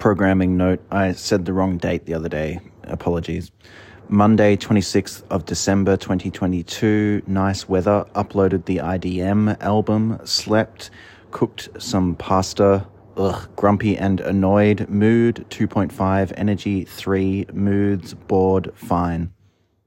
Programming note I said the wrong date the other day. Apologies. Monday, 26th of December 2022. Nice weather. Uploaded the IDM album. Slept. Cooked some pasta. Ugh. Grumpy and annoyed. Mood 2.5. Energy 3. Moods bored. Fine.